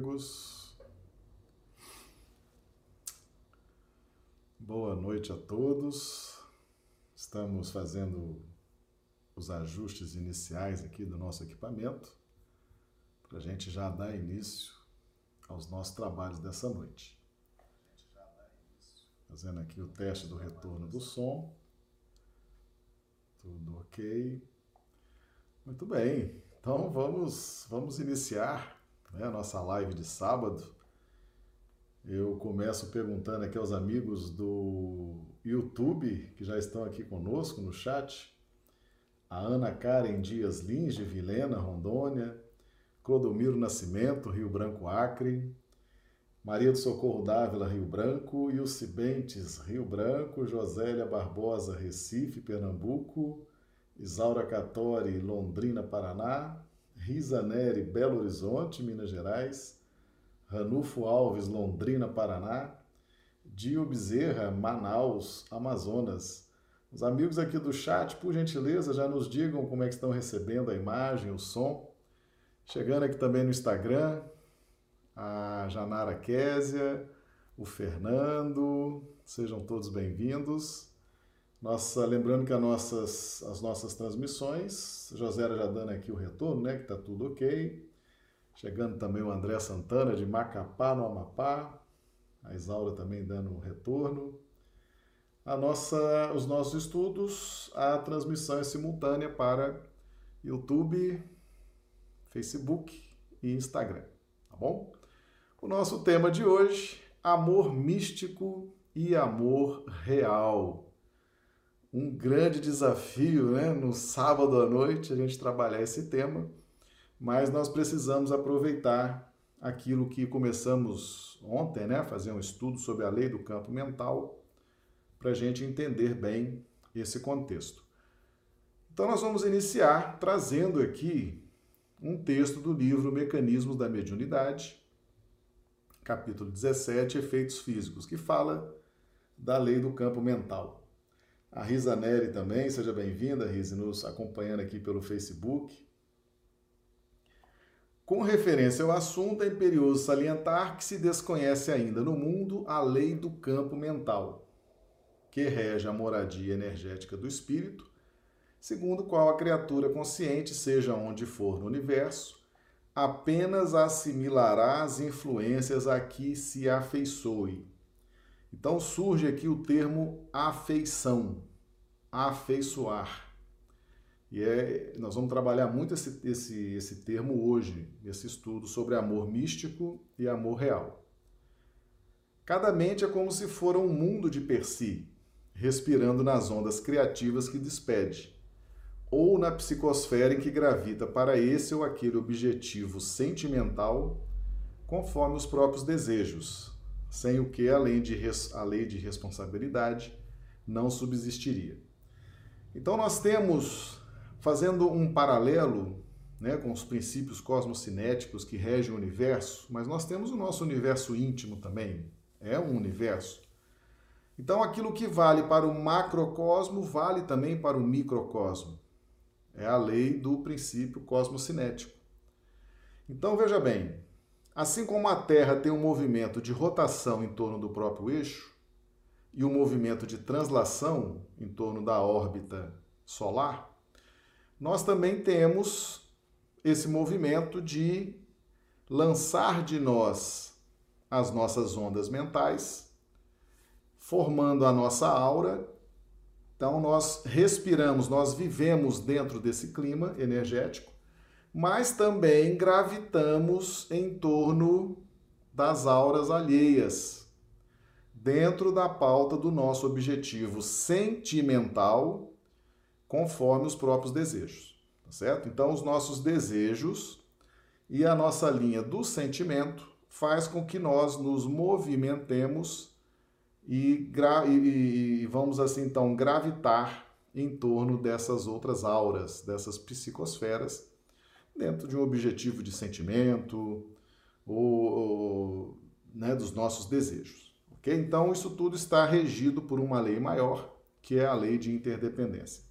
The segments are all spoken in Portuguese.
amigos. Boa noite a todos. Estamos fazendo os ajustes iniciais aqui do nosso equipamento para a gente já dar início aos nossos trabalhos dessa noite. Fazendo aqui o teste do retorno do som. Tudo ok. Muito bem. Então vamos, vamos iniciar né, a nossa live de sábado. Eu começo perguntando aqui aos amigos do YouTube que já estão aqui conosco no chat. A Ana Karen Dias Lins, de Vilena, Rondônia. Clodomiro Nascimento, Rio Branco, Acre. Maria do Socorro Dávila, Rio Branco. Ilse Bentes, Rio Branco. Josélia Barbosa, Recife, Pernambuco. Isaura Catori, Londrina, Paraná, Risa Neri, Belo Horizonte, Minas Gerais, Ranulfo Alves, Londrina, Paraná, Dio Bezerra, Manaus, Amazonas. Os amigos aqui do chat, por gentileza, já nos digam como é que estão recebendo a imagem, o som. Chegando aqui também no Instagram, a Janara Késia, o Fernando, sejam todos bem-vindos. Nossa, lembrando que as nossas, as nossas transmissões, José já dando aqui o retorno, né? Que tá tudo ok. Chegando também o André Santana de Macapá, no Amapá. A Isaura também dando o retorno. A nossa, os nossos estudos, a transmissão é simultânea para YouTube, Facebook e Instagram, tá bom? O nosso tema de hoje, amor místico e amor real um grande desafio, né? No sábado à noite a gente trabalhar esse tema, mas nós precisamos aproveitar aquilo que começamos ontem, né? Fazer um estudo sobre a lei do campo mental para a gente entender bem esse contexto. Então nós vamos iniciar trazendo aqui um texto do livro Mecanismos da Mediunidade, capítulo 17, Efeitos Físicos, que fala da lei do campo mental. A Risa Neri também, seja bem-vinda, Risa, nos acompanhando aqui pelo Facebook. Com referência ao assunto, é imperioso salientar que se desconhece ainda no mundo a lei do campo mental, que rege a moradia energética do espírito, segundo qual a criatura consciente, seja onde for no universo, apenas assimilará as influências a que se afeiçoe então surge aqui o termo afeição, afeiçoar. E é, nós vamos trabalhar muito esse, esse, esse termo hoje, nesse estudo sobre amor místico e amor real. Cada mente é como se fora um mundo de per si, respirando nas ondas criativas que despede, ou na psicosfera em que gravita para esse ou aquele objetivo sentimental, conforme os próprios desejos, sem o que a lei de, a lei de responsabilidade não subsistiria. Então nós temos, fazendo um paralelo né, com os princípios cosmocinéticos que regem o universo, mas nós temos o nosso universo íntimo também, é um universo. Então aquilo que vale para o macrocosmo vale também para o microcosmo. É a lei do princípio cosmocinético. Então veja bem, Assim como a Terra tem um movimento de rotação em torno do próprio eixo e um movimento de translação em torno da órbita solar, nós também temos esse movimento de lançar de nós as nossas ondas mentais, formando a nossa aura. Então, nós respiramos, nós vivemos dentro desse clima energético mas também gravitamos em torno das auras alheias, dentro da pauta do nosso objetivo sentimental, conforme os próprios desejos, tá certo? Então, os nossos desejos e a nossa linha do sentimento faz com que nós nos movimentemos e, e, e vamos assim então gravitar em torno dessas outras auras, dessas psicosferas dentro de um objetivo de sentimento ou, ou né, dos nossos desejos. ok? Então, isso tudo está regido por uma lei maior, que é a lei de interdependência.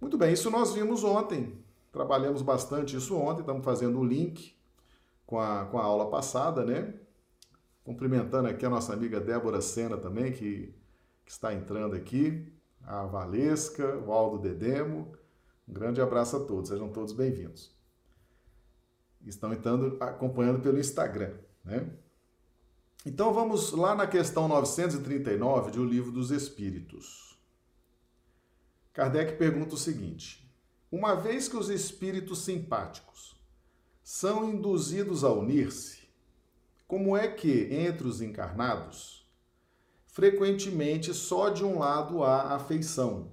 Muito bem, isso nós vimos ontem, trabalhamos bastante isso ontem, estamos fazendo o link com a, com a aula passada, né? Cumprimentando aqui a nossa amiga Débora Sena também, que, que está entrando aqui, a Valesca, o Aldo Dedemo. Um grande abraço a todos, sejam todos bem-vindos. Estão entrando, acompanhando pelo Instagram, né? Então vamos lá na questão 939 de O Livro dos Espíritos. Kardec pergunta o seguinte: Uma vez que os espíritos simpáticos são induzidos a unir-se, como é que, entre os encarnados, frequentemente só de um lado há afeição?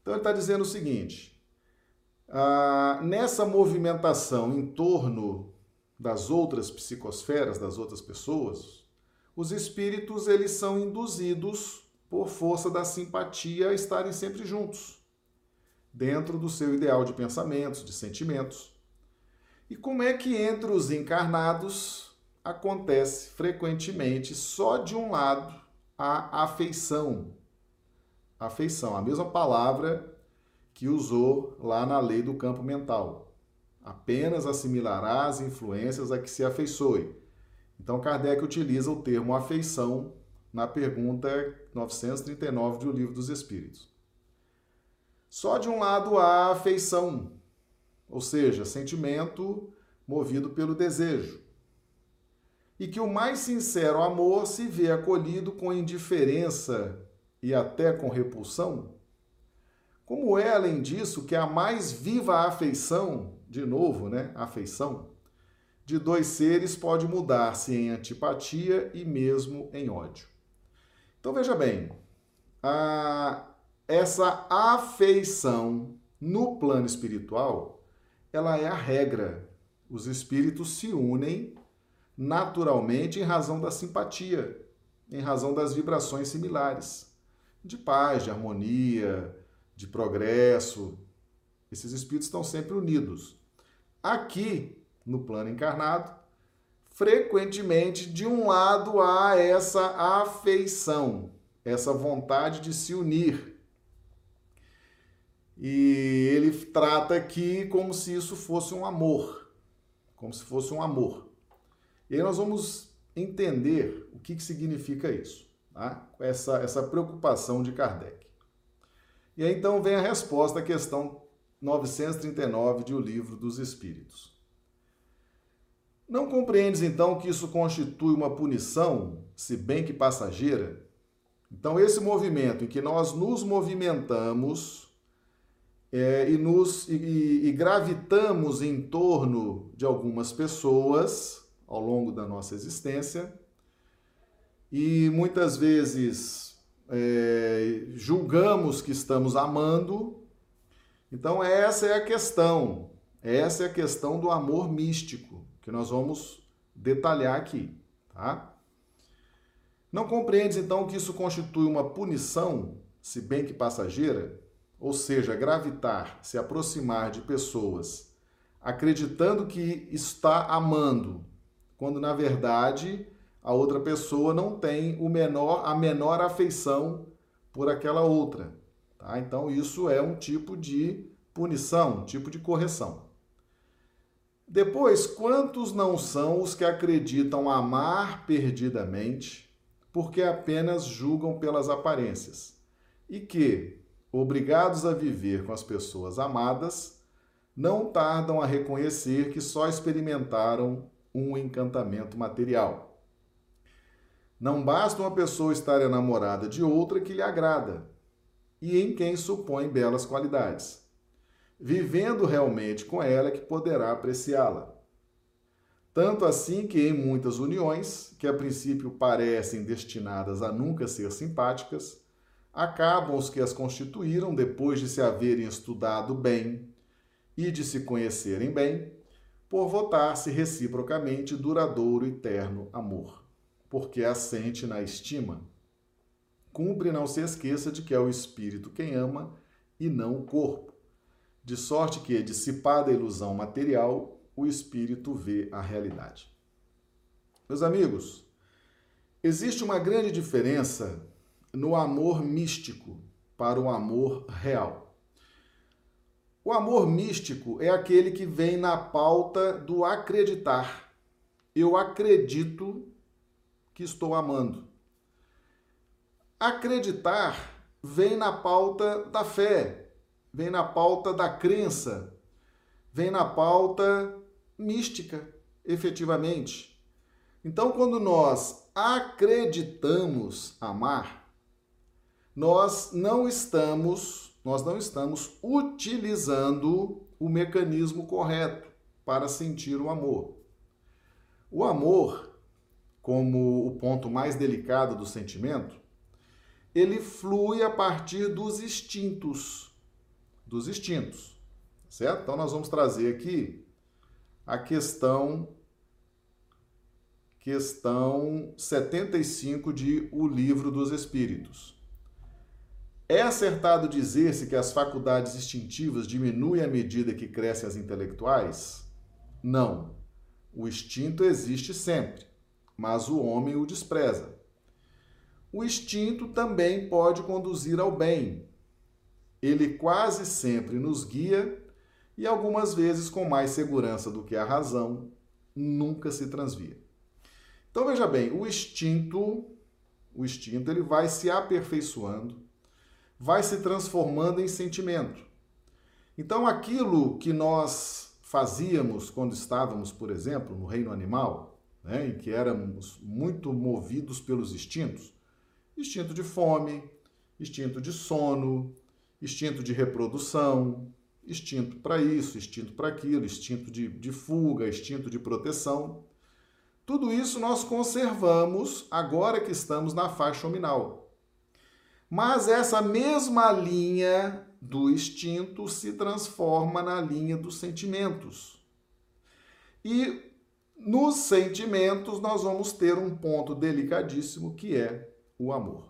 Então ele está dizendo o seguinte: ah, nessa movimentação em torno das outras psicosferas, das outras pessoas, os espíritos eles são induzidos por força da simpatia a estarem sempre juntos, dentro do seu ideal de pensamentos, de sentimentos. E como é que entre os encarnados acontece frequentemente só de um lado a afeição? Afeição, a mesma palavra que usou lá na lei do campo mental. Apenas assimilará as influências a que se afeiçoe então, Kardec utiliza o termo afeição na pergunta 939 do Livro dos Espíritos. Só de um lado há afeição, ou seja, sentimento movido pelo desejo. E que o mais sincero amor se vê acolhido com indiferença e até com repulsão? Como é, além disso, que a mais viva afeição, de novo, né? Afeição, de dois seres pode mudar-se em antipatia e mesmo em ódio. Então veja bem, a, essa afeição no plano espiritual, ela é a regra. Os espíritos se unem naturalmente em razão da simpatia, em razão das vibrações similares, de paz, de harmonia, de progresso. Esses espíritos estão sempre unidos. Aqui, no plano encarnado, frequentemente de um lado há essa afeição, essa vontade de se unir. E ele trata aqui como se isso fosse um amor, como se fosse um amor. E aí nós vamos entender o que, que significa isso, tá? essa, essa preocupação de Kardec. E aí então vem a resposta à questão 939 de O Livro dos Espíritos. Não compreendes então que isso constitui uma punição, se bem que passageira? Então, esse movimento em que nós nos movimentamos é, e, nos, e, e gravitamos em torno de algumas pessoas ao longo da nossa existência, e muitas vezes é, julgamos que estamos amando. Então, essa é a questão. Essa é a questão do amor místico que nós vamos detalhar aqui, tá? Não compreendes então que isso constitui uma punição, se bem que passageira, ou seja, gravitar, se aproximar de pessoas acreditando que está amando, quando na verdade a outra pessoa não tem o menor a menor afeição por aquela outra, tá? Então isso é um tipo de punição, um tipo de correção. Depois, quantos não são os que acreditam amar perdidamente, porque apenas julgam pelas aparências, e que, obrigados a viver com as pessoas amadas, não tardam a reconhecer que só experimentaram um encantamento material. Não basta uma pessoa estar enamorada de outra que lhe agrada e em quem supõe belas qualidades vivendo realmente com ela que poderá apreciá-la. Tanto assim que em muitas uniões, que a princípio parecem destinadas a nunca ser simpáticas, acabam os que as constituíram depois de se haverem estudado bem e de se conhecerem bem, por votar-se reciprocamente duradouro e terno amor, porque assente na estima. Cumpre não se esqueça de que é o espírito quem ama e não o corpo de sorte que, dissipada a ilusão material, o espírito vê a realidade. Meus amigos, existe uma grande diferença no amor místico para o amor real. O amor místico é aquele que vem na pauta do acreditar, eu acredito que estou amando. Acreditar vem na pauta da fé, vem na pauta da crença, vem na pauta mística, efetivamente. Então, quando nós acreditamos amar, nós não estamos, nós não estamos utilizando o mecanismo correto para sentir o amor. O amor, como o ponto mais delicado do sentimento, ele flui a partir dos instintos, dos instintos, certo? Então nós vamos trazer aqui a questão questão 75 de O Livro dos Espíritos. É acertado dizer-se que as faculdades instintivas diminuem à medida que crescem as intelectuais? Não. O instinto existe sempre, mas o homem o despreza. O instinto também pode conduzir ao bem. Ele quase sempre nos guia e algumas vezes com mais segurança do que a razão, nunca se transvia. Então veja bem, o instinto, o instinto ele vai se aperfeiçoando, vai se transformando em sentimento. Então aquilo que nós fazíamos quando estávamos, por exemplo, no reino animal, né, em que éramos muito movidos pelos instintos, instinto de fome, instinto de sono, instinto de reprodução, instinto para isso, instinto para aquilo, instinto de, de fuga, instinto de proteção. Tudo isso nós conservamos agora que estamos na faixa nominal. Mas essa mesma linha do instinto se transforma na linha dos sentimentos. E nos sentimentos nós vamos ter um ponto delicadíssimo que é o amor.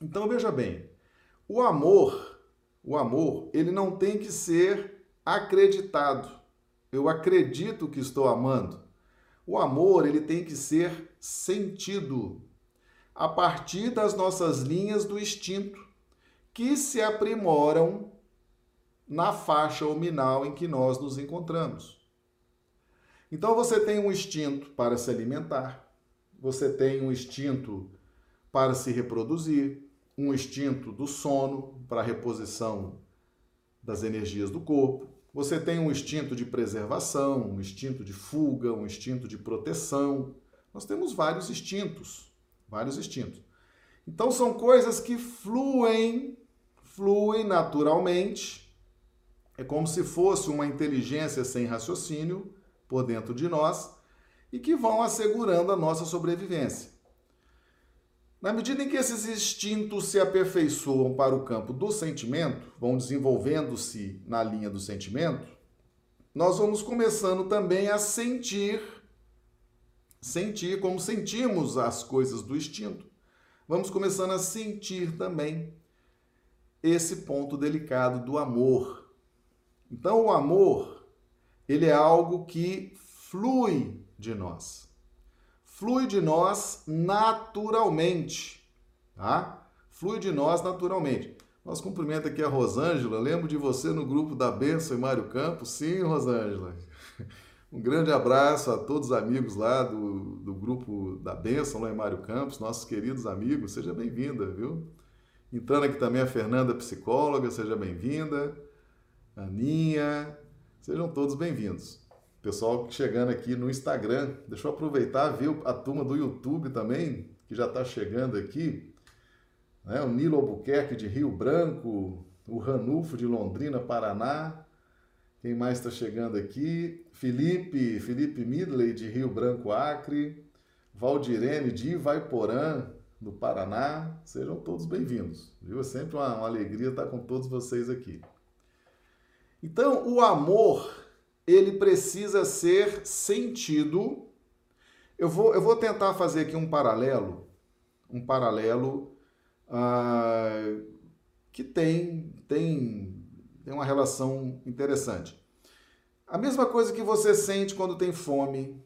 Então veja bem, o amor, o amor, ele não tem que ser acreditado. Eu acredito que estou amando. O amor ele tem que ser sentido a partir das nossas linhas do instinto, que se aprimoram na faixa ominal em que nós nos encontramos. Então você tem um instinto para se alimentar, você tem um instinto para se reproduzir, um instinto do sono para reposição das energias do corpo, você tem um instinto de preservação, um instinto de fuga, um instinto de proteção. Nós temos vários instintos, vários instintos. Então são coisas que fluem, fluem naturalmente. É como se fosse uma inteligência sem raciocínio por dentro de nós e que vão assegurando a nossa sobrevivência. Na medida em que esses instintos se aperfeiçoam para o campo do sentimento, vão desenvolvendo-se na linha do sentimento, nós vamos começando também a sentir, sentir como sentimos as coisas do instinto. Vamos começando a sentir também esse ponto delicado do amor. Então, o amor, ele é algo que flui de nós flui de nós naturalmente, tá? Flui de nós naturalmente. Nós cumprimento aqui a Rosângela, lembro de você no grupo da Benção e Mário Campos. Sim, Rosângela. Um grande abraço a todos os amigos lá do, do grupo da Benção, lá em Mário Campos, nossos queridos amigos. Seja bem-vinda, viu? Entrando aqui também a Fernanda, psicóloga, seja bem-vinda. Aninha, sejam todos bem-vindos. Pessoal chegando aqui no Instagram, deixa eu aproveitar, ver a turma do YouTube também, que já está chegando aqui. Né? O Nilo Albuquerque de Rio Branco, o Ranulfo de Londrina, Paraná. Quem mais está chegando aqui? Felipe, Felipe Midley de Rio Branco, Acre. Valdirene de Ivaiporã, do Paraná. Sejam todos bem-vindos. Viu? É sempre uma, uma alegria estar com todos vocês aqui. Então, o amor ele precisa ser sentido. Eu vou, eu vou tentar fazer aqui um paralelo, um paralelo ah, que tem, tem, tem uma relação interessante. A mesma coisa que você sente quando tem fome,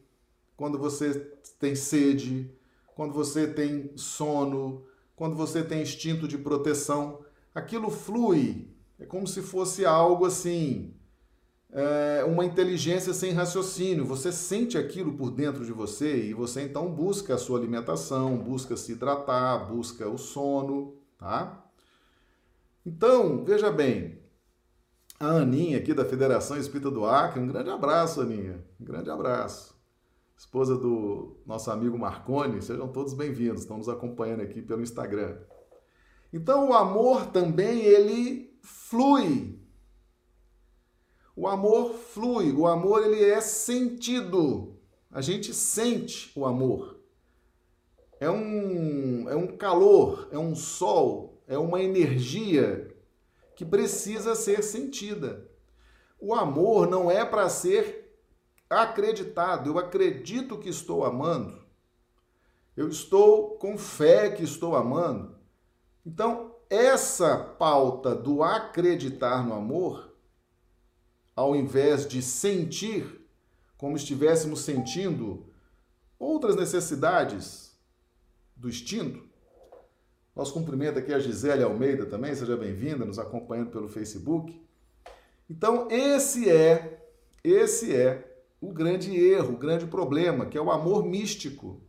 quando você tem sede, quando você tem sono, quando você tem instinto de proteção, aquilo flui. É como se fosse algo assim, é, uma inteligência sem raciocínio. Você sente aquilo por dentro de você e você então busca a sua alimentação, busca se hidratar, busca o sono, tá? Então, veja bem, a Aninha aqui da Federação Espírita do Acre, um grande abraço, Aninha, um grande abraço. Esposa do nosso amigo Marconi, sejam todos bem-vindos, estão nos acompanhando aqui pelo Instagram. Então, o amor também, ele flui. O amor flui, o amor ele é sentido. A gente sente o amor. É um, é um calor, é um sol, é uma energia que precisa ser sentida. O amor não é para ser acreditado. Eu acredito que estou amando. Eu estou com fé que estou amando. Então, essa pauta do acreditar no amor, ao invés de sentir, como estivéssemos sentindo outras necessidades do instinto, nosso cumprimento aqui a Gisele Almeida também, seja bem-vinda, nos acompanhando pelo Facebook. Então, esse é, esse é o grande erro, o grande problema, que é o amor místico.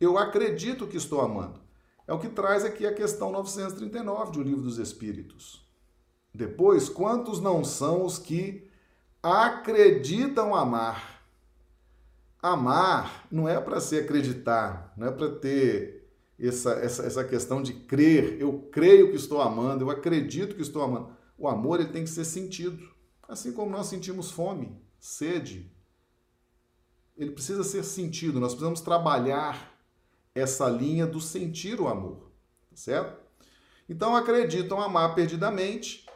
Eu acredito que estou amando. É o que traz aqui a questão 939 do Livro dos Espíritos. Depois, quantos não são os que acreditam amar? Amar não é para se acreditar, não é para ter essa, essa, essa questão de crer, eu creio que estou amando, eu acredito que estou amando. O amor ele tem que ser sentido. Assim como nós sentimos fome, sede, ele precisa ser sentido. Nós precisamos trabalhar essa linha do sentir o amor, tá certo? Então acreditam amar perdidamente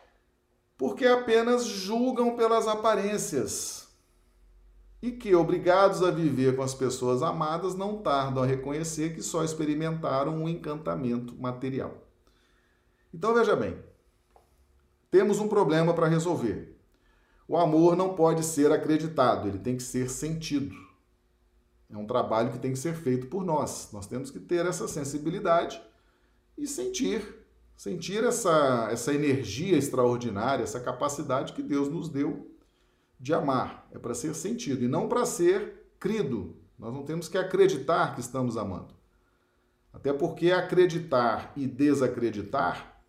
porque apenas julgam pelas aparências e que, obrigados a viver com as pessoas amadas, não tardam a reconhecer que só experimentaram um encantamento material. Então veja bem, temos um problema para resolver. O amor não pode ser acreditado, ele tem que ser sentido. É um trabalho que tem que ser feito por nós. Nós temos que ter essa sensibilidade e sentir, sentir essa, essa energia extraordinária, essa capacidade que Deus nos deu de amar, é para ser sentido e não para ser crido. Nós não temos que acreditar que estamos amando. Até porque acreditar e desacreditar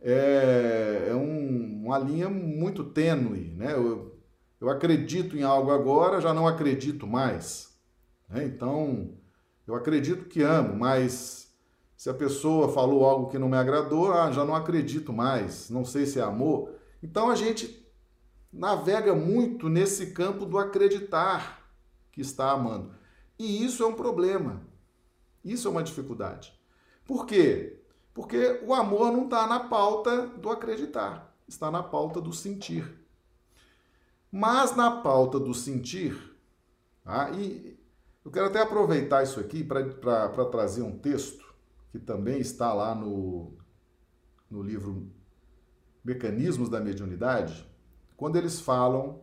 é, é um, uma linha muito tênue. Né? Eu, eu acredito em algo agora, já não acredito mais. Né? Então, eu acredito que amo, mas se a pessoa falou algo que não me agradou, ah, já não acredito mais, não sei se é amor. Então a gente navega muito nesse campo do acreditar que está amando. E isso é um problema. Isso é uma dificuldade. Por quê? Porque o amor não está na pauta do acreditar, está na pauta do sentir. Mas na pauta do sentir, tá? e eu quero até aproveitar isso aqui para trazer um texto que também está lá no, no livro Mecanismos da Mediunidade, quando eles falam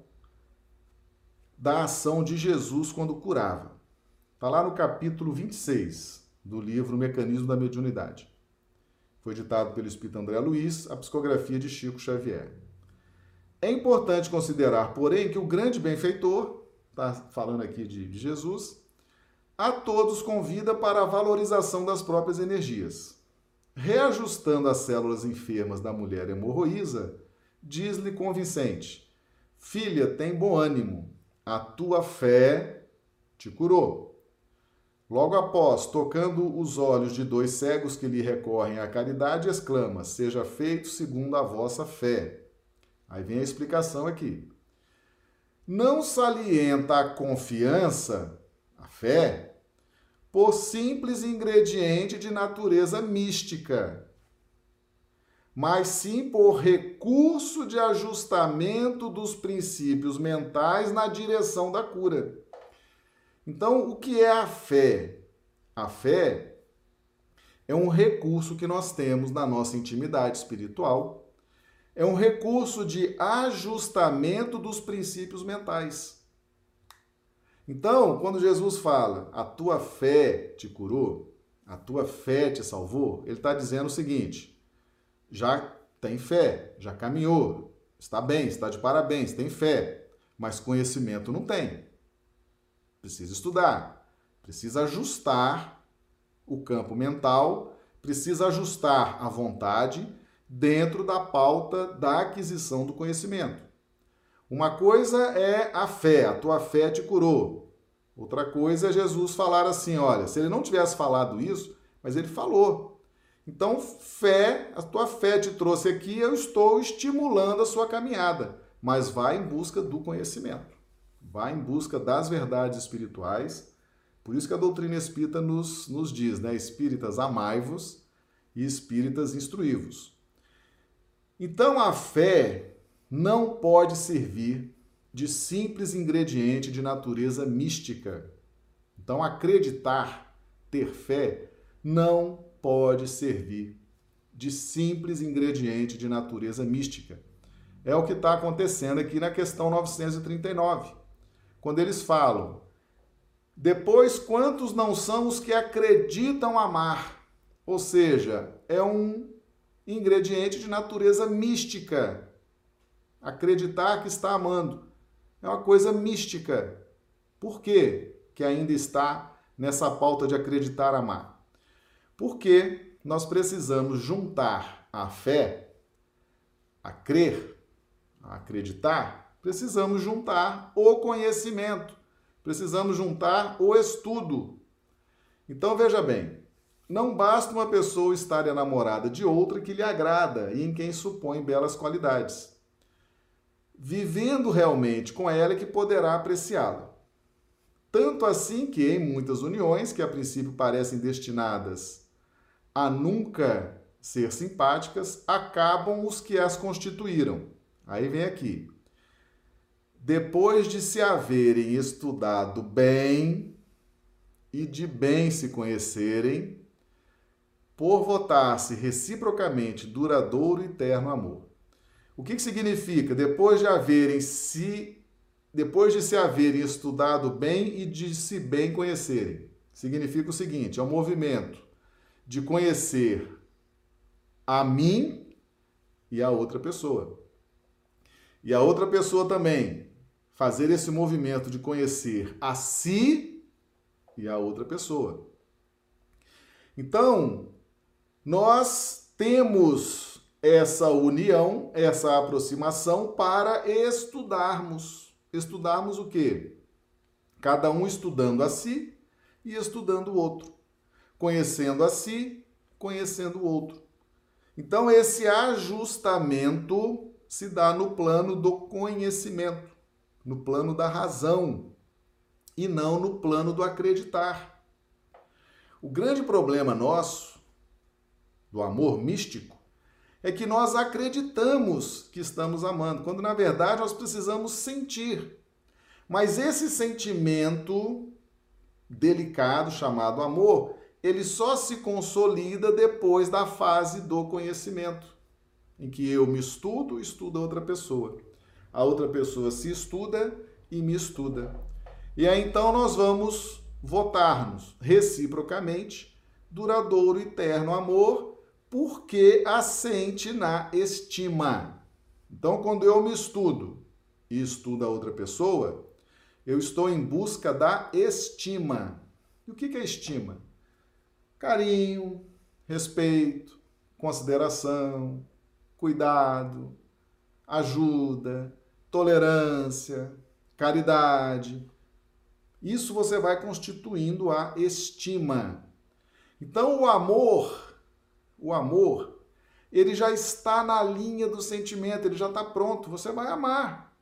da ação de Jesus quando curava. Está lá no capítulo 26 do livro Mecanismo da Mediunidade. Foi ditado pelo Espírito André Luiz, a psicografia de Chico Xavier. É importante considerar, porém, que o grande benfeitor, está falando aqui de, de Jesus, a todos convida para a valorização das próprias energias. Reajustando as células enfermas da mulher hemorroísa, diz-lhe convincente: Filha, tem bom ânimo, a tua fé te curou. Logo após, tocando os olhos de dois cegos que lhe recorrem à caridade, exclama: Seja feito segundo a vossa fé. Aí vem a explicação aqui. Não salienta a confiança, fé, por simples ingrediente de natureza mística, mas sim por recurso de ajustamento dos princípios mentais na direção da cura. Então, o que é a fé? A fé é um recurso que nós temos na nossa intimidade espiritual, é um recurso de ajustamento dos princípios mentais. Então, quando Jesus fala, a tua fé te curou, a tua fé te salvou, ele está dizendo o seguinte: já tem fé, já caminhou, está bem, está de parabéns, tem fé. mas conhecimento não tem. Precisa estudar, precisa ajustar o campo mental, precisa ajustar a vontade dentro da pauta da aquisição do conhecimento. Uma coisa é a fé, a tua fé te curou. Outra coisa é Jesus falar assim: olha, se ele não tivesse falado isso, mas ele falou. Então, fé, a tua fé te trouxe aqui, eu estou estimulando a sua caminhada, mas vá em busca do conhecimento. Vá em busca das verdades espirituais. Por isso que a doutrina espírita nos, nos diz, né? Espíritas, amai-vos e espíritas, instruí-vos. Então, a fé não pode servir de simples ingrediente de natureza mística. Então, acreditar, ter fé, não pode servir de simples ingrediente de natureza mística. É o que está acontecendo aqui na questão 939, quando eles falam: depois, quantos não são os que acreditam amar? Ou seja, é um ingrediente de natureza mística. Acreditar que está amando. É uma coisa mística. Por quê que ainda está nessa pauta de acreditar amar? Porque nós precisamos juntar a fé, a crer, a acreditar, precisamos juntar o conhecimento, precisamos juntar o estudo. Então veja bem, não basta uma pessoa estar enamorada de outra que lhe agrada e em quem supõe belas qualidades. Vivendo realmente com ela é que poderá apreciá-la. Tanto assim que, em muitas uniões, que a princípio parecem destinadas a nunca ser simpáticas, acabam os que as constituíram. Aí vem aqui. Depois de se haverem estudado bem e de bem se conhecerem, por votar-se reciprocamente duradouro e eterno amor. O que, que significa? Depois de haverem se depois de se haverem estudado bem e de se bem conhecerem. Significa o seguinte: é um movimento de conhecer a mim e a outra pessoa. E a outra pessoa também fazer esse movimento de conhecer a si e a outra pessoa. Então, nós temos essa união, essa aproximação para estudarmos. Estudarmos o quê? Cada um estudando a si e estudando o outro conhecendo a si, conhecendo o outro. Então, esse ajustamento se dá no plano do conhecimento, no plano da razão, e não no plano do acreditar. O grande problema nosso, do amor místico, é que nós acreditamos que estamos amando, quando na verdade nós precisamos sentir. Mas esse sentimento delicado chamado amor, ele só se consolida depois da fase do conhecimento, em que eu me estudo, estuda outra pessoa. A outra pessoa se estuda e me estuda. E aí então nós vamos votar-nos reciprocamente, duradouro e eterno amor, porque assente na estima. Então, quando eu me estudo e estudo a outra pessoa, eu estou em busca da estima. E o que é estima? carinho, respeito, consideração, cuidado, ajuda, tolerância, caridade. Isso você vai constituindo a estima. Então o amor, o amor, ele já está na linha do sentimento, ele já está pronto, você vai amar.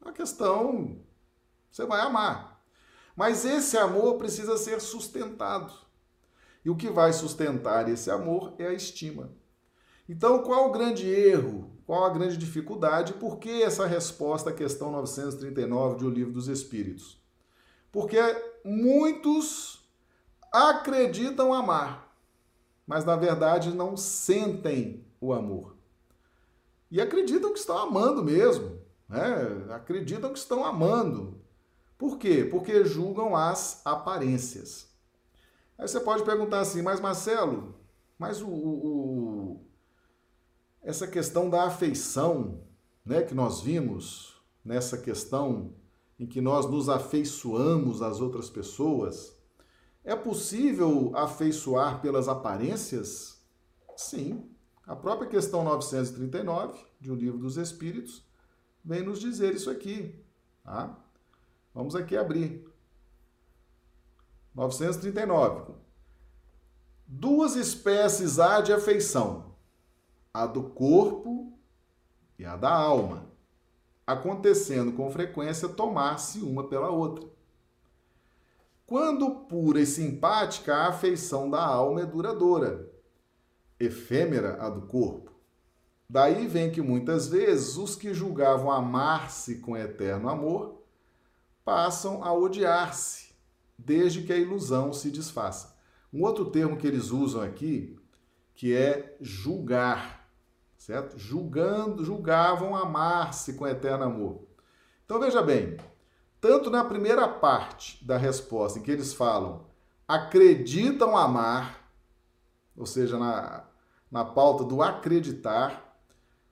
A questão, você vai amar. Mas esse amor precisa ser sustentado. E o que vai sustentar esse amor é a estima. Então, qual o grande erro? Qual a grande dificuldade? Por que essa resposta à questão 939 de O Livro dos Espíritos? Porque muitos acreditam amar, mas na verdade não sentem o amor. E acreditam que estão amando mesmo, né? acreditam que estão amando. Por quê? Porque julgam as aparências. Aí você pode perguntar assim, mas Marcelo, mas o, o, essa questão da afeição, né, que nós vimos nessa questão em que nós nos afeiçoamos às outras pessoas? É possível afeiçoar pelas aparências? Sim. A própria questão 939 de O Livro dos Espíritos vem nos dizer isso aqui. Tá? Vamos aqui abrir. 939. Duas espécies há de afeição: a do corpo e a da alma, acontecendo com frequência tomar-se uma pela outra. Quando pura e simpática, a afeição da alma é duradoura, efêmera a do corpo. Daí vem que muitas vezes os que julgavam amar-se com eterno amor passam a odiar-se, desde que a ilusão se desfaça. Um outro termo que eles usam aqui, que é julgar, certo? Julgando, julgavam amar-se com eterno amor. Então veja bem, tanto na primeira parte da resposta, em que eles falam acreditam amar, ou seja, na, na pauta do acreditar,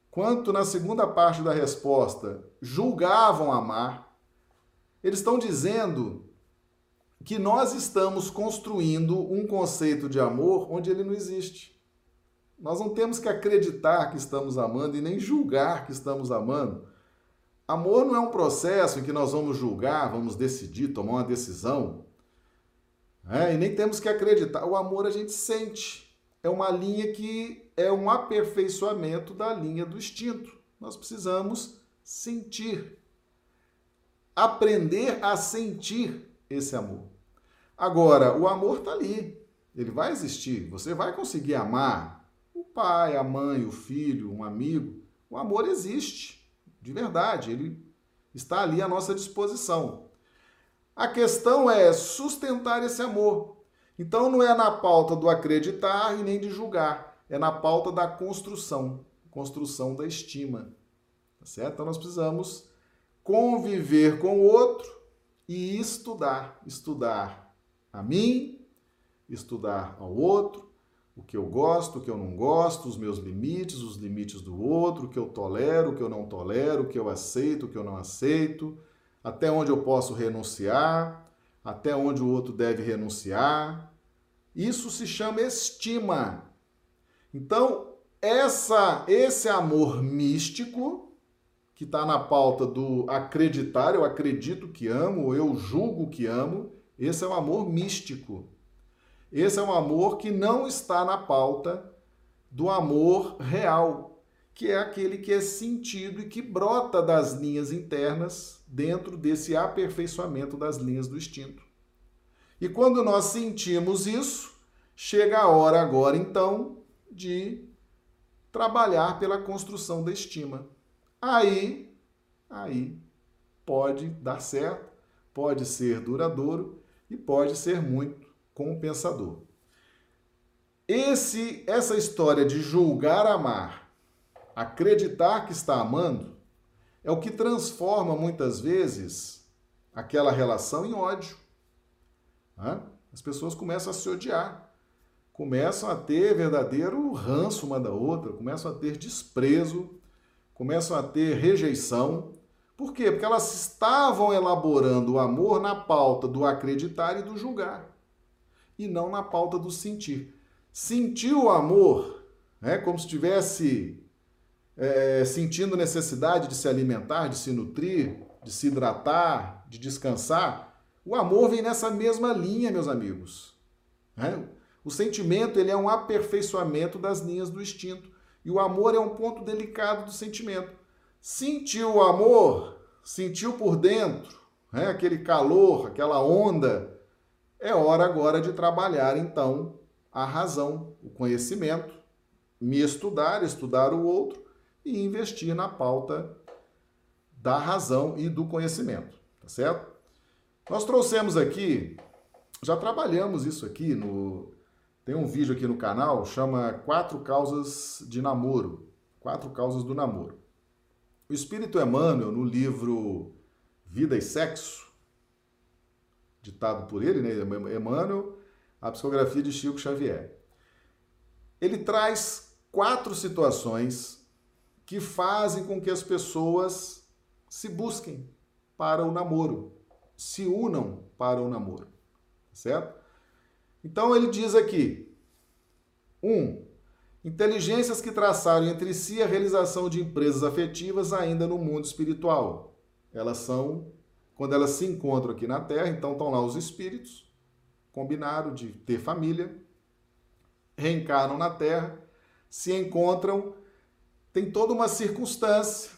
quanto na segunda parte da resposta, julgavam amar, eles estão dizendo que nós estamos construindo um conceito de amor onde ele não existe. Nós não temos que acreditar que estamos amando e nem julgar que estamos amando. Amor não é um processo em que nós vamos julgar, vamos decidir, tomar uma decisão. É, e nem temos que acreditar. O amor a gente sente. É uma linha que é um aperfeiçoamento da linha do instinto. Nós precisamos sentir. Aprender a sentir esse amor. Agora, o amor está ali. Ele vai existir. Você vai conseguir amar o pai, a mãe, o filho, um amigo. O amor existe de verdade, ele está ali à nossa disposição. A questão é sustentar esse amor. Então não é na pauta do acreditar e nem de julgar, é na pauta da construção, construção da estima. Tá certo? Então nós precisamos conviver com o outro e estudar, estudar a mim, estudar ao outro, o que eu gosto, o que eu não gosto, os meus limites, os limites do outro, o que eu tolero, o que eu não tolero, o que eu aceito, o que eu não aceito, até onde eu posso renunciar, até onde o outro deve renunciar. Isso se chama estima. Então, essa esse amor místico que está na pauta do acreditar, eu acredito que amo, eu julgo que amo, esse é o amor místico. Esse é um amor que não está na pauta do amor real, que é aquele que é sentido e que brota das linhas internas dentro desse aperfeiçoamento das linhas do instinto. E quando nós sentimos isso, chega a hora agora então de trabalhar pela construção da estima. Aí, aí pode dar certo, pode ser duradouro e pode ser muito compensador. Esse, essa história de julgar amar, acreditar que está amando, é o que transforma muitas vezes aquela relação em ódio. As pessoas começam a se odiar, começam a ter verdadeiro ranço uma da outra, começam a ter desprezo, começam a ter rejeição. Por quê? Porque elas estavam elaborando o amor na pauta do acreditar e do julgar e não na pauta do sentir. Sentir o amor, né, como se estivesse é, sentindo necessidade de se alimentar, de se nutrir, de se hidratar, de descansar, o amor vem nessa mesma linha, meus amigos. Né? O sentimento ele é um aperfeiçoamento das linhas do instinto. E o amor é um ponto delicado do sentimento. Sentiu o amor, sentiu por dentro, né? aquele calor, aquela onda é hora agora de trabalhar, então, a razão, o conhecimento, me estudar, estudar o outro e investir na pauta da razão e do conhecimento, tá certo? Nós trouxemos aqui, já trabalhamos isso aqui no tem um vídeo aqui no canal, chama Quatro Causas de Namoro, Quatro Causas do Namoro. O Espírito Emmanuel, no livro Vida e Sexo, ditado por ele, né, Emmanuel, a psicografia de Chico Xavier. Ele traz quatro situações que fazem com que as pessoas se busquem para o namoro, se unam para o namoro, certo? Então ele diz aqui: um, inteligências que traçaram entre si a realização de empresas afetivas ainda no mundo espiritual. Elas são, quando elas se encontram aqui na Terra, então estão lá os espíritos, combinaram de ter família, reencarnam na Terra, se encontram, tem toda uma circunstância,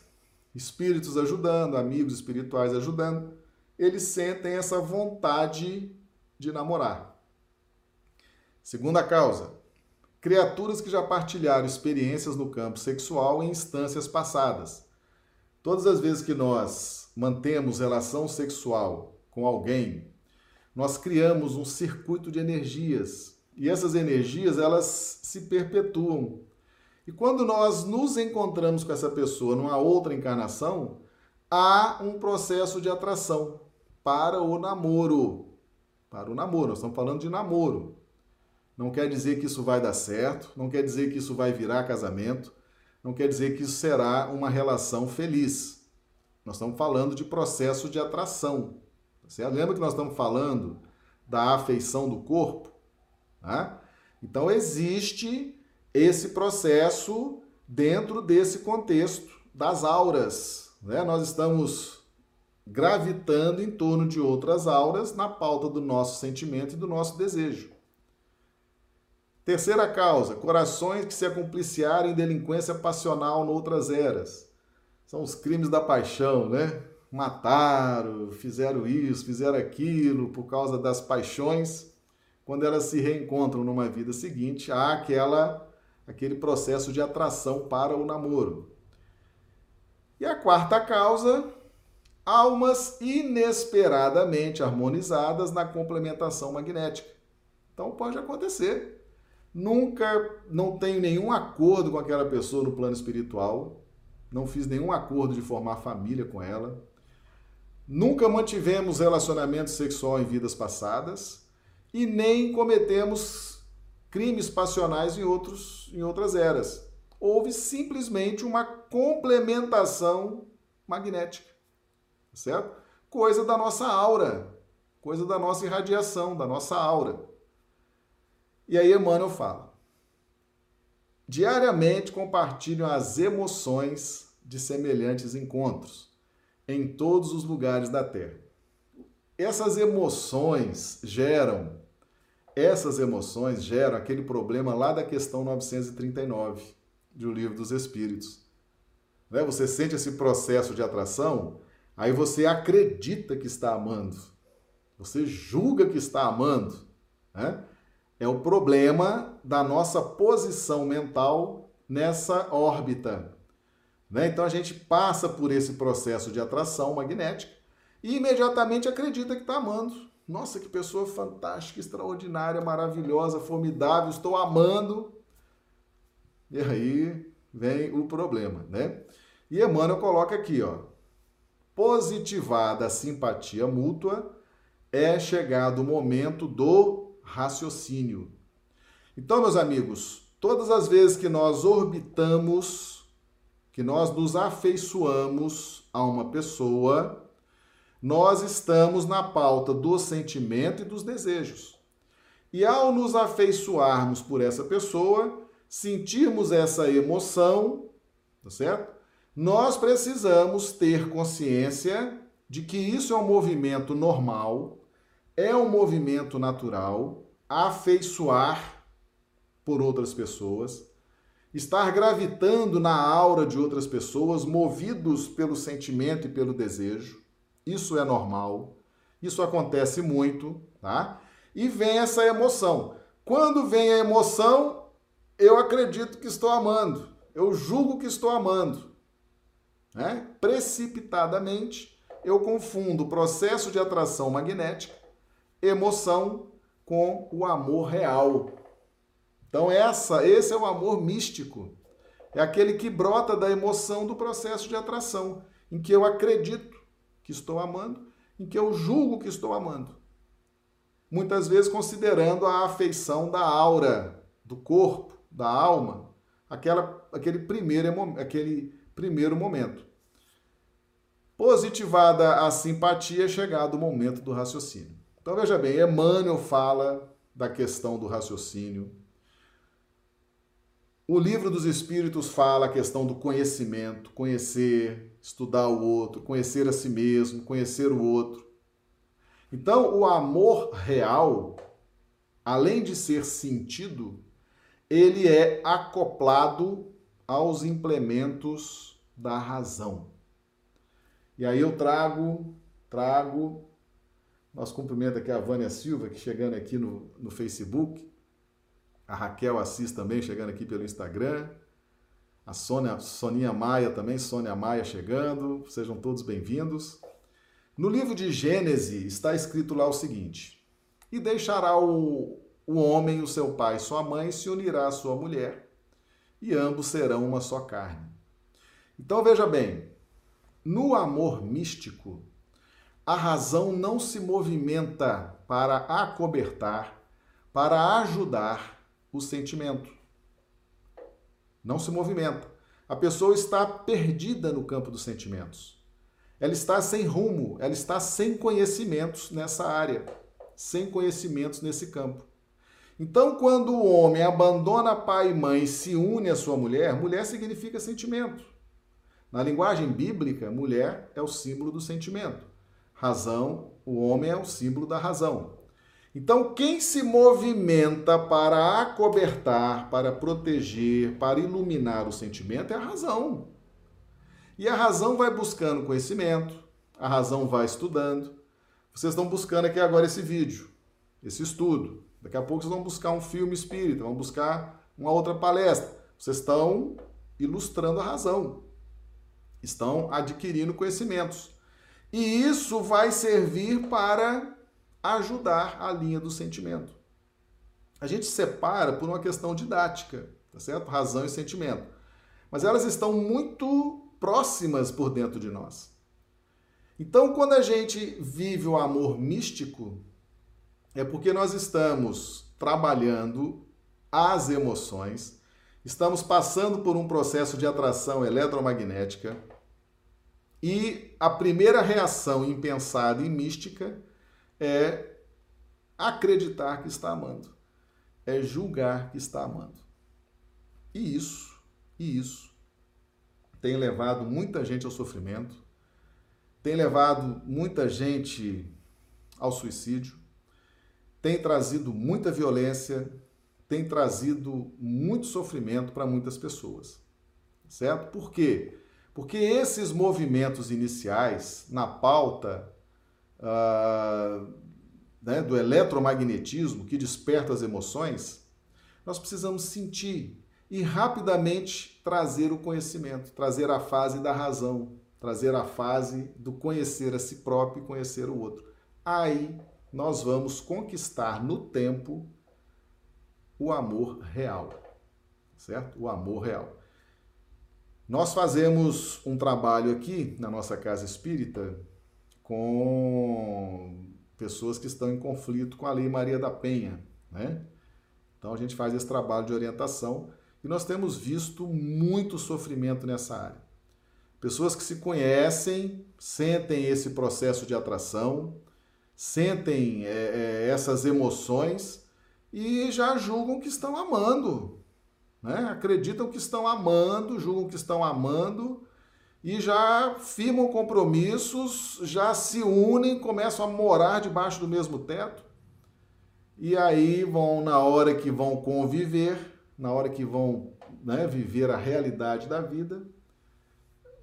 espíritos ajudando, amigos espirituais ajudando, eles sentem essa vontade de namorar. Segunda causa, criaturas que já partilharam experiências no campo sexual em instâncias passadas. Todas as vezes que nós mantemos relação sexual com alguém, nós criamos um circuito de energias e essas energias elas se perpetuam. E quando nós nos encontramos com essa pessoa numa outra encarnação, há um processo de atração para o namoro. Para o namoro, nós estamos falando de namoro. Não quer dizer que isso vai dar certo, não quer dizer que isso vai virar casamento, não quer dizer que isso será uma relação feliz. Nós estamos falando de processo de atração. Tá certo? Lembra que nós estamos falando da afeição do corpo? Tá? Então, existe esse processo dentro desse contexto das auras. Né? Nós estamos gravitando em torno de outras auras na pauta do nosso sentimento e do nosso desejo. Terceira causa, corações que se acompliciaram em delinquência passional noutras eras. São os crimes da paixão, né? Mataram, fizeram isso, fizeram aquilo por causa das paixões. Quando elas se reencontram numa vida seguinte, há aquela aquele processo de atração para o namoro. E a quarta causa, almas inesperadamente harmonizadas na complementação magnética. Então pode acontecer Nunca, não tenho nenhum acordo com aquela pessoa no plano espiritual. Não fiz nenhum acordo de formar família com ela. Nunca mantivemos relacionamento sexual em vidas passadas e nem cometemos crimes passionais em, outros, em outras eras. Houve simplesmente uma complementação magnética, certo? Coisa da nossa aura, coisa da nossa irradiação, da nossa aura. E aí Emmanuel fala: diariamente compartilham as emoções de semelhantes encontros em todos os lugares da Terra. Essas emoções geram, essas emoções geram aquele problema lá da questão 939 do Livro dos Espíritos. Né? Você sente esse processo de atração, aí você acredita que está amando, você julga que está amando, né? É o problema da nossa posição mental nessa órbita. Né? Então a gente passa por esse processo de atração magnética e imediatamente acredita que está amando. Nossa, que pessoa fantástica, extraordinária, maravilhosa, formidável, estou amando. E aí vem o problema, né? E Emmanuel coloca aqui, ó. Positivada a simpatia mútua, é chegado o momento do raciocínio. Então, meus amigos, todas as vezes que nós orbitamos, que nós nos afeiçoamos a uma pessoa, nós estamos na pauta do sentimento e dos desejos. E ao nos afeiçoarmos por essa pessoa, sentirmos essa emoção, tá certo? Nós precisamos ter consciência de que isso é um movimento normal, é um movimento natural afeiçoar por outras pessoas, estar gravitando na aura de outras pessoas, movidos pelo sentimento e pelo desejo. Isso é normal. Isso acontece muito, tá? E vem essa emoção. Quando vem a emoção, eu acredito que estou amando. Eu julgo que estou amando. Né? Precipitadamente, eu confundo o processo de atração magnética emoção com o amor real. Então essa, esse é o amor místico. É aquele que brota da emoção do processo de atração, em que eu acredito que estou amando, em que eu julgo que estou amando. Muitas vezes considerando a afeição da aura, do corpo, da alma, aquela, aquele, primeiro, aquele primeiro momento. Positivada a simpatia, é chegado o momento do raciocínio. Então veja bem, Emmanuel fala da questão do raciocínio. O livro dos Espíritos fala a questão do conhecimento, conhecer, estudar o outro, conhecer a si mesmo, conhecer o outro. Então, o amor real, além de ser sentido, ele é acoplado aos implementos da razão. E aí eu trago, trago, nosso cumprimento aqui a Vânia Silva, que chegando aqui no, no Facebook, a Raquel Assis também chegando aqui pelo Instagram, a Sônia, Soninha Maia também, Sônia Maia chegando, sejam todos bem-vindos. No livro de Gênesis está escrito lá o seguinte: E deixará o, o homem, o seu pai, sua mãe, se unirá à sua mulher, e ambos serão uma só carne. Então veja bem, no amor místico, a razão não se movimenta para acobertar, para ajudar o sentimento. Não se movimenta. A pessoa está perdida no campo dos sentimentos. Ela está sem rumo, ela está sem conhecimentos nessa área, sem conhecimentos nesse campo. Então, quando o homem abandona pai e mãe e se une à sua mulher, mulher significa sentimento. Na linguagem bíblica, mulher é o símbolo do sentimento. Razão, o homem é o símbolo da razão. Então, quem se movimenta para acobertar, para proteger, para iluminar o sentimento é a razão. E a razão vai buscando conhecimento, a razão vai estudando. Vocês estão buscando aqui agora esse vídeo, esse estudo. Daqui a pouco vocês vão buscar um filme espírita, vão buscar uma outra palestra. Vocês estão ilustrando a razão, estão adquirindo conhecimentos. E isso vai servir para ajudar a linha do sentimento. A gente separa por uma questão didática, tá certo? Razão e sentimento. Mas elas estão muito próximas por dentro de nós. Então, quando a gente vive o amor místico, é porque nós estamos trabalhando as emoções, estamos passando por um processo de atração eletromagnética e a primeira reação impensada e mística é acreditar que está amando, é julgar que está amando. E isso, e isso tem levado muita gente ao sofrimento, tem levado muita gente ao suicídio, tem trazido muita violência, tem trazido muito sofrimento para muitas pessoas. Certo? Por quê? Porque esses movimentos iniciais na pauta uh, né, do eletromagnetismo que desperta as emoções, nós precisamos sentir, e rapidamente trazer o conhecimento, trazer a fase da razão, trazer a fase do conhecer a si próprio e conhecer o outro. Aí nós vamos conquistar no tempo o amor real, certo? O amor real. Nós fazemos um trabalho aqui na nossa casa espírita com pessoas que estão em conflito com a Lei Maria da Penha, né? Então a gente faz esse trabalho de orientação e nós temos visto muito sofrimento nessa área. Pessoas que se conhecem, sentem esse processo de atração, sentem é, essas emoções e já julgam que estão amando. Né? Acreditam que estão amando, julgam que estão amando e já firmam compromissos, já se unem, começam a morar debaixo do mesmo teto. E aí vão, na hora que vão conviver, na hora que vão né, viver a realidade da vida,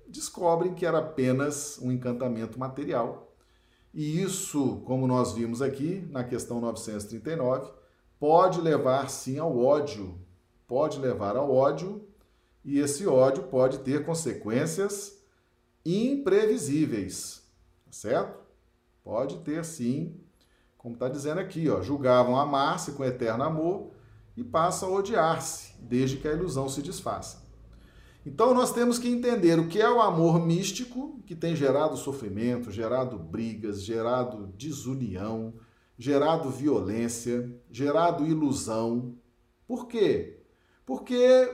descobrem que era apenas um encantamento material. E isso, como nós vimos aqui na questão 939, pode levar sim ao ódio, pode levar ao ódio, e esse ódio pode ter consequências imprevisíveis, certo? Pode ter sim, como está dizendo aqui, ó, julgavam amar-se com eterno amor, e passam a odiar-se, desde que a ilusão se desfaça. Então nós temos que entender o que é o amor místico, que tem gerado sofrimento, gerado brigas, gerado desunião, gerado violência, gerado ilusão. Por quê? Porque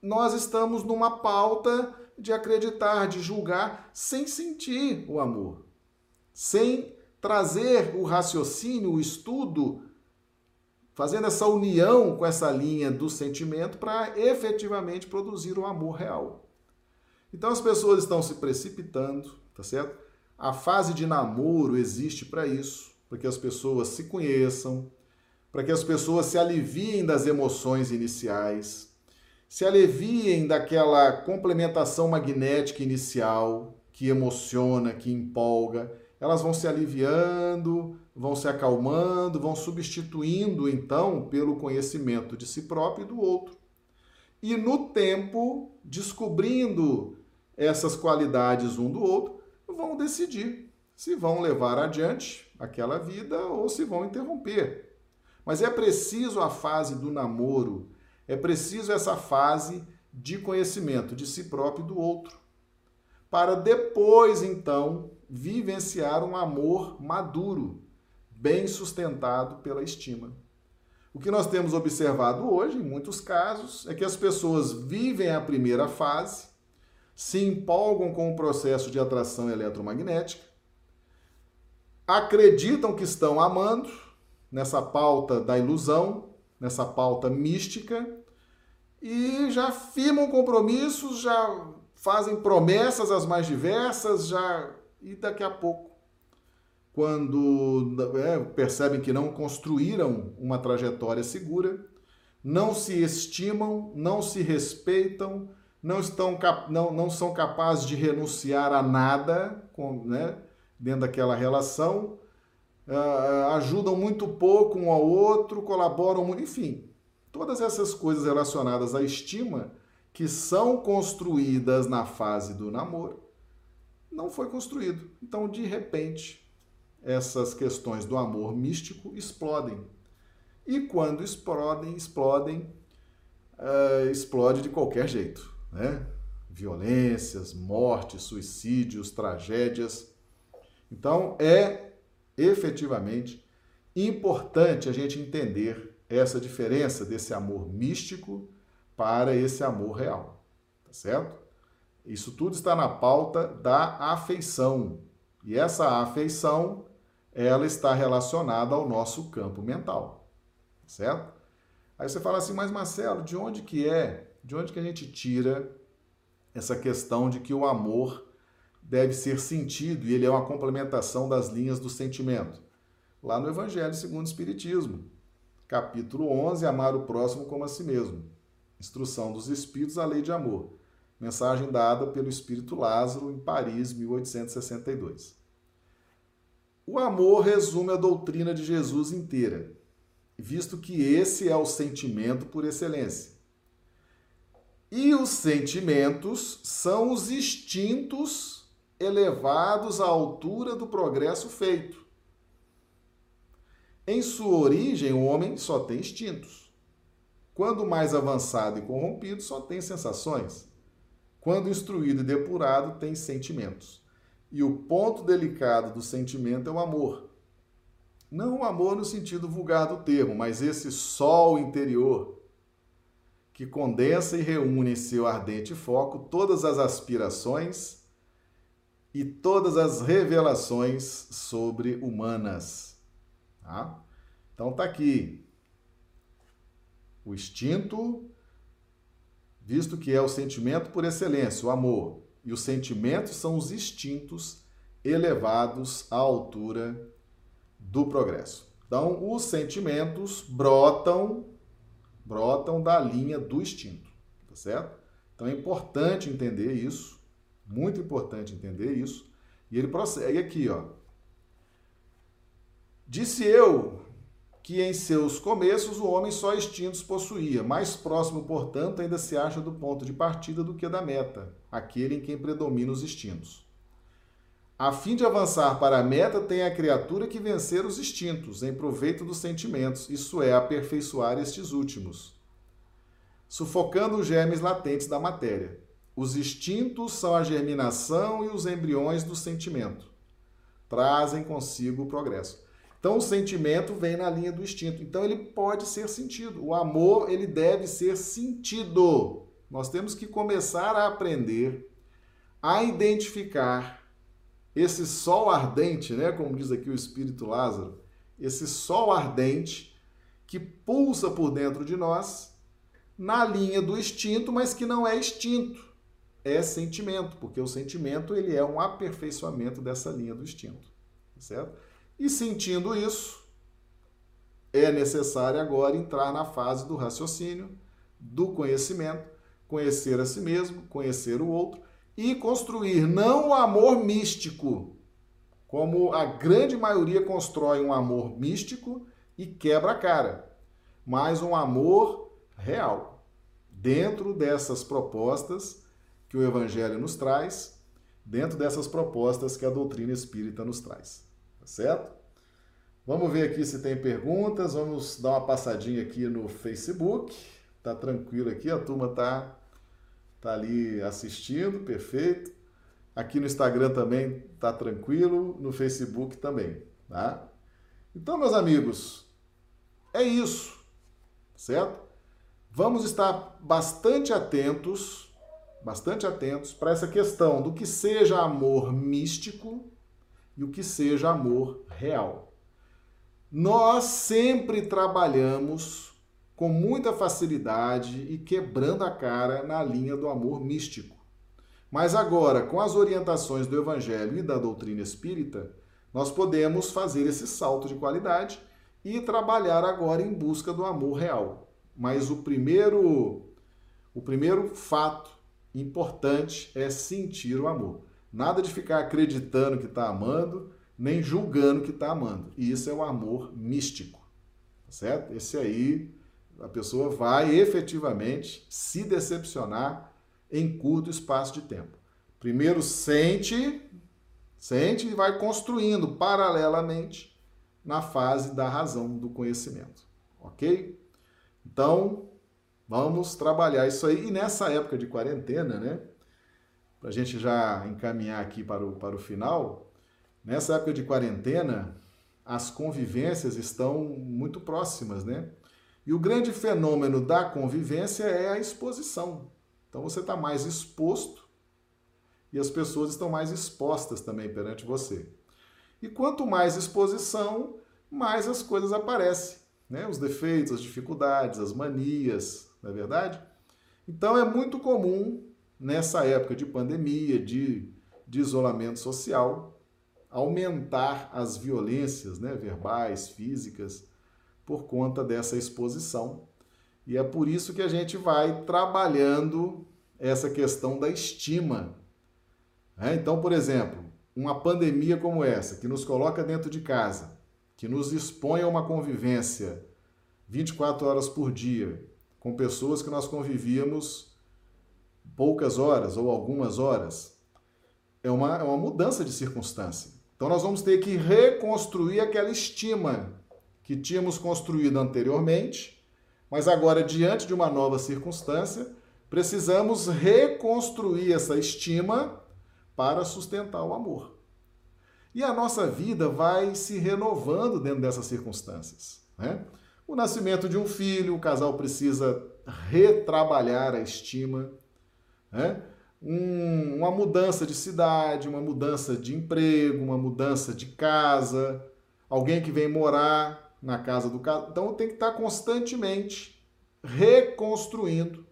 nós estamos numa pauta de acreditar, de julgar, sem sentir o amor, sem trazer o raciocínio, o estudo, fazendo essa união com essa linha do sentimento para efetivamente produzir o amor real. Então as pessoas estão se precipitando, tá certo? A fase de namoro existe para isso, para que as pessoas se conheçam, para que as pessoas se aliviem das emoções iniciais, se aliviem daquela complementação magnética inicial que emociona, que empolga. Elas vão se aliviando, vão se acalmando, vão substituindo então pelo conhecimento de si próprio e do outro. E no tempo, descobrindo essas qualidades um do outro, vão decidir se vão levar adiante aquela vida ou se vão interromper. Mas é preciso a fase do namoro, é preciso essa fase de conhecimento de si próprio e do outro, para depois então vivenciar um amor maduro, bem sustentado pela estima. O que nós temos observado hoje, em muitos casos, é que as pessoas vivem a primeira fase, se empolgam com o processo de atração eletromagnética, acreditam que estão amando, nessa pauta da ilusão, nessa pauta mística, e já firmam compromissos, já fazem promessas as mais diversas, já e daqui a pouco, quando é, percebem que não construíram uma trajetória segura, não se estimam, não se respeitam, não, estão, não, não são capazes de renunciar a nada com, né, dentro daquela relação, uh, ajudam muito pouco um ao outro, colaboram muito, enfim, todas essas coisas relacionadas à estima que são construídas na fase do namoro, não foi construído. Então, de repente, essas questões do amor místico explodem. E quando explodem, explodem, uh, explode de qualquer jeito, né? Violências, mortes, suicídios, tragédias. Então, é efetivamente importante a gente entender essa diferença desse amor místico para esse amor real, tá certo? Isso tudo está na pauta da afeição. E essa afeição, ela está relacionada ao nosso campo mental, tá certo? Aí você fala assim, mas Marcelo, de onde que é? De onde que a gente tira essa questão de que o amor deve ser sentido e ele é uma complementação das linhas do sentimento. Lá no Evangelho segundo o Espiritismo, capítulo 11, amar o próximo como a si mesmo. Instrução dos Espíritos, a lei de amor. Mensagem dada pelo Espírito Lázaro em Paris, 1862. O amor resume a doutrina de Jesus inteira, visto que esse é o sentimento por excelência. E os sentimentos são os instintos elevados à altura do progresso feito. Em sua origem, o homem só tem instintos. Quando mais avançado e corrompido, só tem sensações. Quando instruído e depurado, tem sentimentos. E o ponto delicado do sentimento é o amor. Não o amor no sentido vulgar do termo, mas esse sol interior que condensa e reúne em seu ardente foco todas as aspirações e todas as revelações sobre humanas. Tá? Então tá aqui o instinto, visto que é o sentimento por excelência, o amor, e os sentimentos são os instintos elevados à altura do progresso. Então, os sentimentos brotam brotam da linha do instinto, tá certo? Então é importante entender isso muito importante entender isso. E ele prossegue aqui, ó. Disse eu que em seus começos o homem só instintos possuía, mais próximo, portanto, ainda se acha do ponto de partida do que da meta, aquele em quem predominam os instintos. A fim de avançar para a meta, tem a criatura que vencer os instintos, em proveito dos sentimentos, isso é, aperfeiçoar estes últimos, sufocando os germes latentes da matéria. Os instintos são a germinação e os embriões do sentimento. Trazem consigo o progresso. Então o sentimento vem na linha do instinto. Então ele pode ser sentido. O amor, ele deve ser sentido. Nós temos que começar a aprender a identificar esse sol ardente, né, como diz aqui o espírito Lázaro, esse sol ardente que pulsa por dentro de nós na linha do instinto, mas que não é instinto, é sentimento, porque o sentimento ele é um aperfeiçoamento dessa linha do instinto, certo? E sentindo isso, é necessário agora entrar na fase do raciocínio, do conhecimento, conhecer a si mesmo, conhecer o outro e construir não o amor místico, como a grande maioria constrói um amor místico e quebra a cara, mas um amor real, dentro dessas propostas que o Evangelho nos traz, dentro dessas propostas que a doutrina espírita nos traz. Tá certo? Vamos ver aqui se tem perguntas. Vamos dar uma passadinha aqui no Facebook. Tá tranquilo aqui, a turma tá, tá ali assistindo, perfeito. Aqui no Instagram também tá tranquilo, no Facebook também, tá? Então, meus amigos, é isso, certo? Vamos estar bastante atentos, bastante atentos para essa questão do que seja amor místico e o que seja amor real. Nós sempre trabalhamos com muita facilidade e quebrando a cara na linha do amor místico. Mas agora, com as orientações do Evangelho e da doutrina espírita, nós podemos fazer esse salto de qualidade e trabalhar agora em busca do amor real. Mas o primeiro o primeiro fato importante é sentir o amor. Nada de ficar acreditando que está amando, nem julgando que está amando. E isso é o amor místico, tá certo? Esse aí a pessoa vai efetivamente se decepcionar em curto espaço de tempo. Primeiro sente, sente e vai construindo paralelamente na fase da razão do conhecimento, ok? Então, vamos trabalhar isso aí. E nessa época de quarentena, né? Para a gente já encaminhar aqui para o, para o final, nessa época de quarentena, as convivências estão muito próximas, né? E o grande fenômeno da convivência é a exposição. Então você está mais exposto e as pessoas estão mais expostas também perante você. E quanto mais exposição, mais as coisas aparecem, né? Os defeitos, as dificuldades, as manias, não é verdade? Então é muito comum nessa época de pandemia, de, de isolamento social, aumentar as violências, né, verbais, físicas, por conta dessa exposição. E é por isso que a gente vai trabalhando essa questão da estima. É, então, por exemplo, uma pandemia como essa, que nos coloca dentro de casa, que nos expõe a uma convivência 24 horas por dia, com pessoas que nós convivíamos poucas horas ou algumas horas, é uma, é uma mudança de circunstância. Então, nós vamos ter que reconstruir aquela estima que tínhamos construído anteriormente, mas agora, diante de uma nova circunstância, precisamos reconstruir essa estima para sustentar o amor. E a nossa vida vai se renovando dentro dessas circunstâncias. Né? O nascimento de um filho, o casal precisa retrabalhar a estima. Né? Um, uma mudança de cidade, uma mudança de emprego, uma mudança de casa, alguém que vem morar na casa do casal. Então tem que estar constantemente reconstruindo,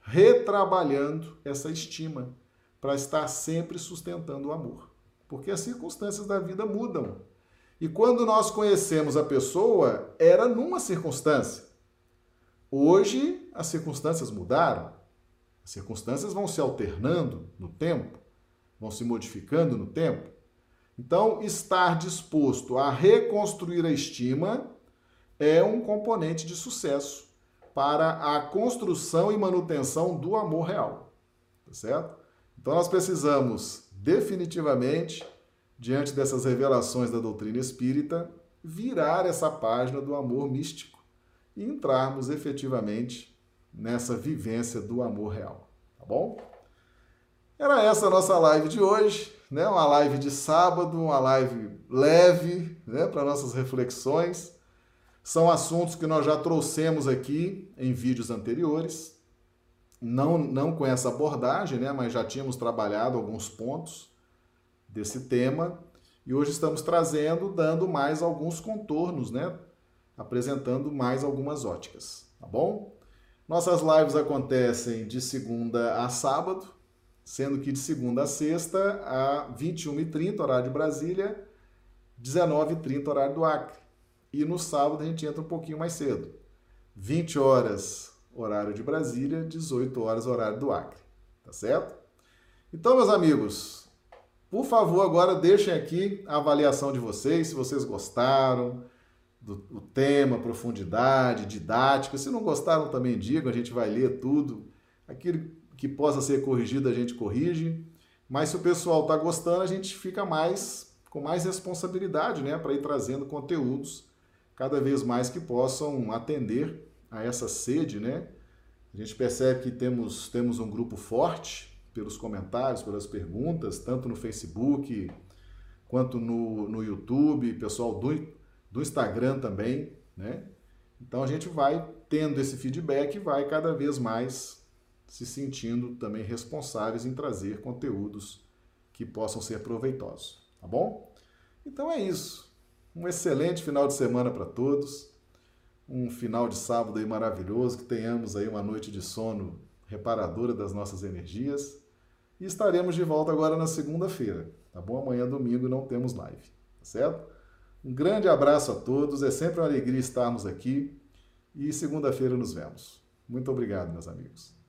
retrabalhando essa estima para estar sempre sustentando o amor. Porque as circunstâncias da vida mudam. E quando nós conhecemos a pessoa, era numa circunstância. Hoje as circunstâncias mudaram. As circunstâncias vão se alternando no tempo, vão se modificando no tempo. Então, estar disposto a reconstruir a estima é um componente de sucesso para a construção e manutenção do amor real. Tá certo? Então, nós precisamos definitivamente, diante dessas revelações da doutrina espírita, virar essa página do amor místico e entrarmos efetivamente nessa vivência do amor real. Tá bom? Era essa a nossa live de hoje né? Uma live de sábado, uma live leve, né? Para nossas reflexões. São assuntos que nós já trouxemos aqui em vídeos anteriores. não, não com essa abordagem, né, mas já tínhamos trabalhado alguns pontos desse tema e hoje estamos trazendo, dando mais alguns contornos, né, apresentando mais algumas óticas, tá bom? Nossas lives acontecem de segunda a sábado, sendo que de segunda a sexta a 21h30, horário de Brasília, 19h30, horário do Acre. E no sábado a gente entra um pouquinho mais cedo, 20 horas, horário de Brasília, 18 horas, horário do Acre. Tá certo? Então, meus amigos, por favor, agora deixem aqui a avaliação de vocês, se vocês gostaram do, do tema, profundidade, didática. Se não gostaram, também digam, a gente vai ler tudo. Aquilo que possa ser corrigido, a gente corrige. Mas se o pessoal está gostando, a gente fica mais com mais responsabilidade, né, para ir trazendo conteúdos cada vez mais que possam atender a essa sede, né? A gente percebe que temos, temos um grupo forte pelos comentários, pelas perguntas, tanto no Facebook quanto no, no YouTube, pessoal do, do Instagram também, né? Então a gente vai tendo esse feedback e vai cada vez mais se sentindo também responsáveis em trazer conteúdos que possam ser proveitosos, tá bom? Então é isso. Um excelente final de semana para todos um final de sábado aí maravilhoso, que tenhamos aí uma noite de sono reparadora das nossas energias. E estaremos de volta agora na segunda-feira, tá bom? Amanhã, domingo, não temos live, tá certo? Um grande abraço a todos, é sempre uma alegria estarmos aqui e segunda-feira nos vemos. Muito obrigado, meus amigos.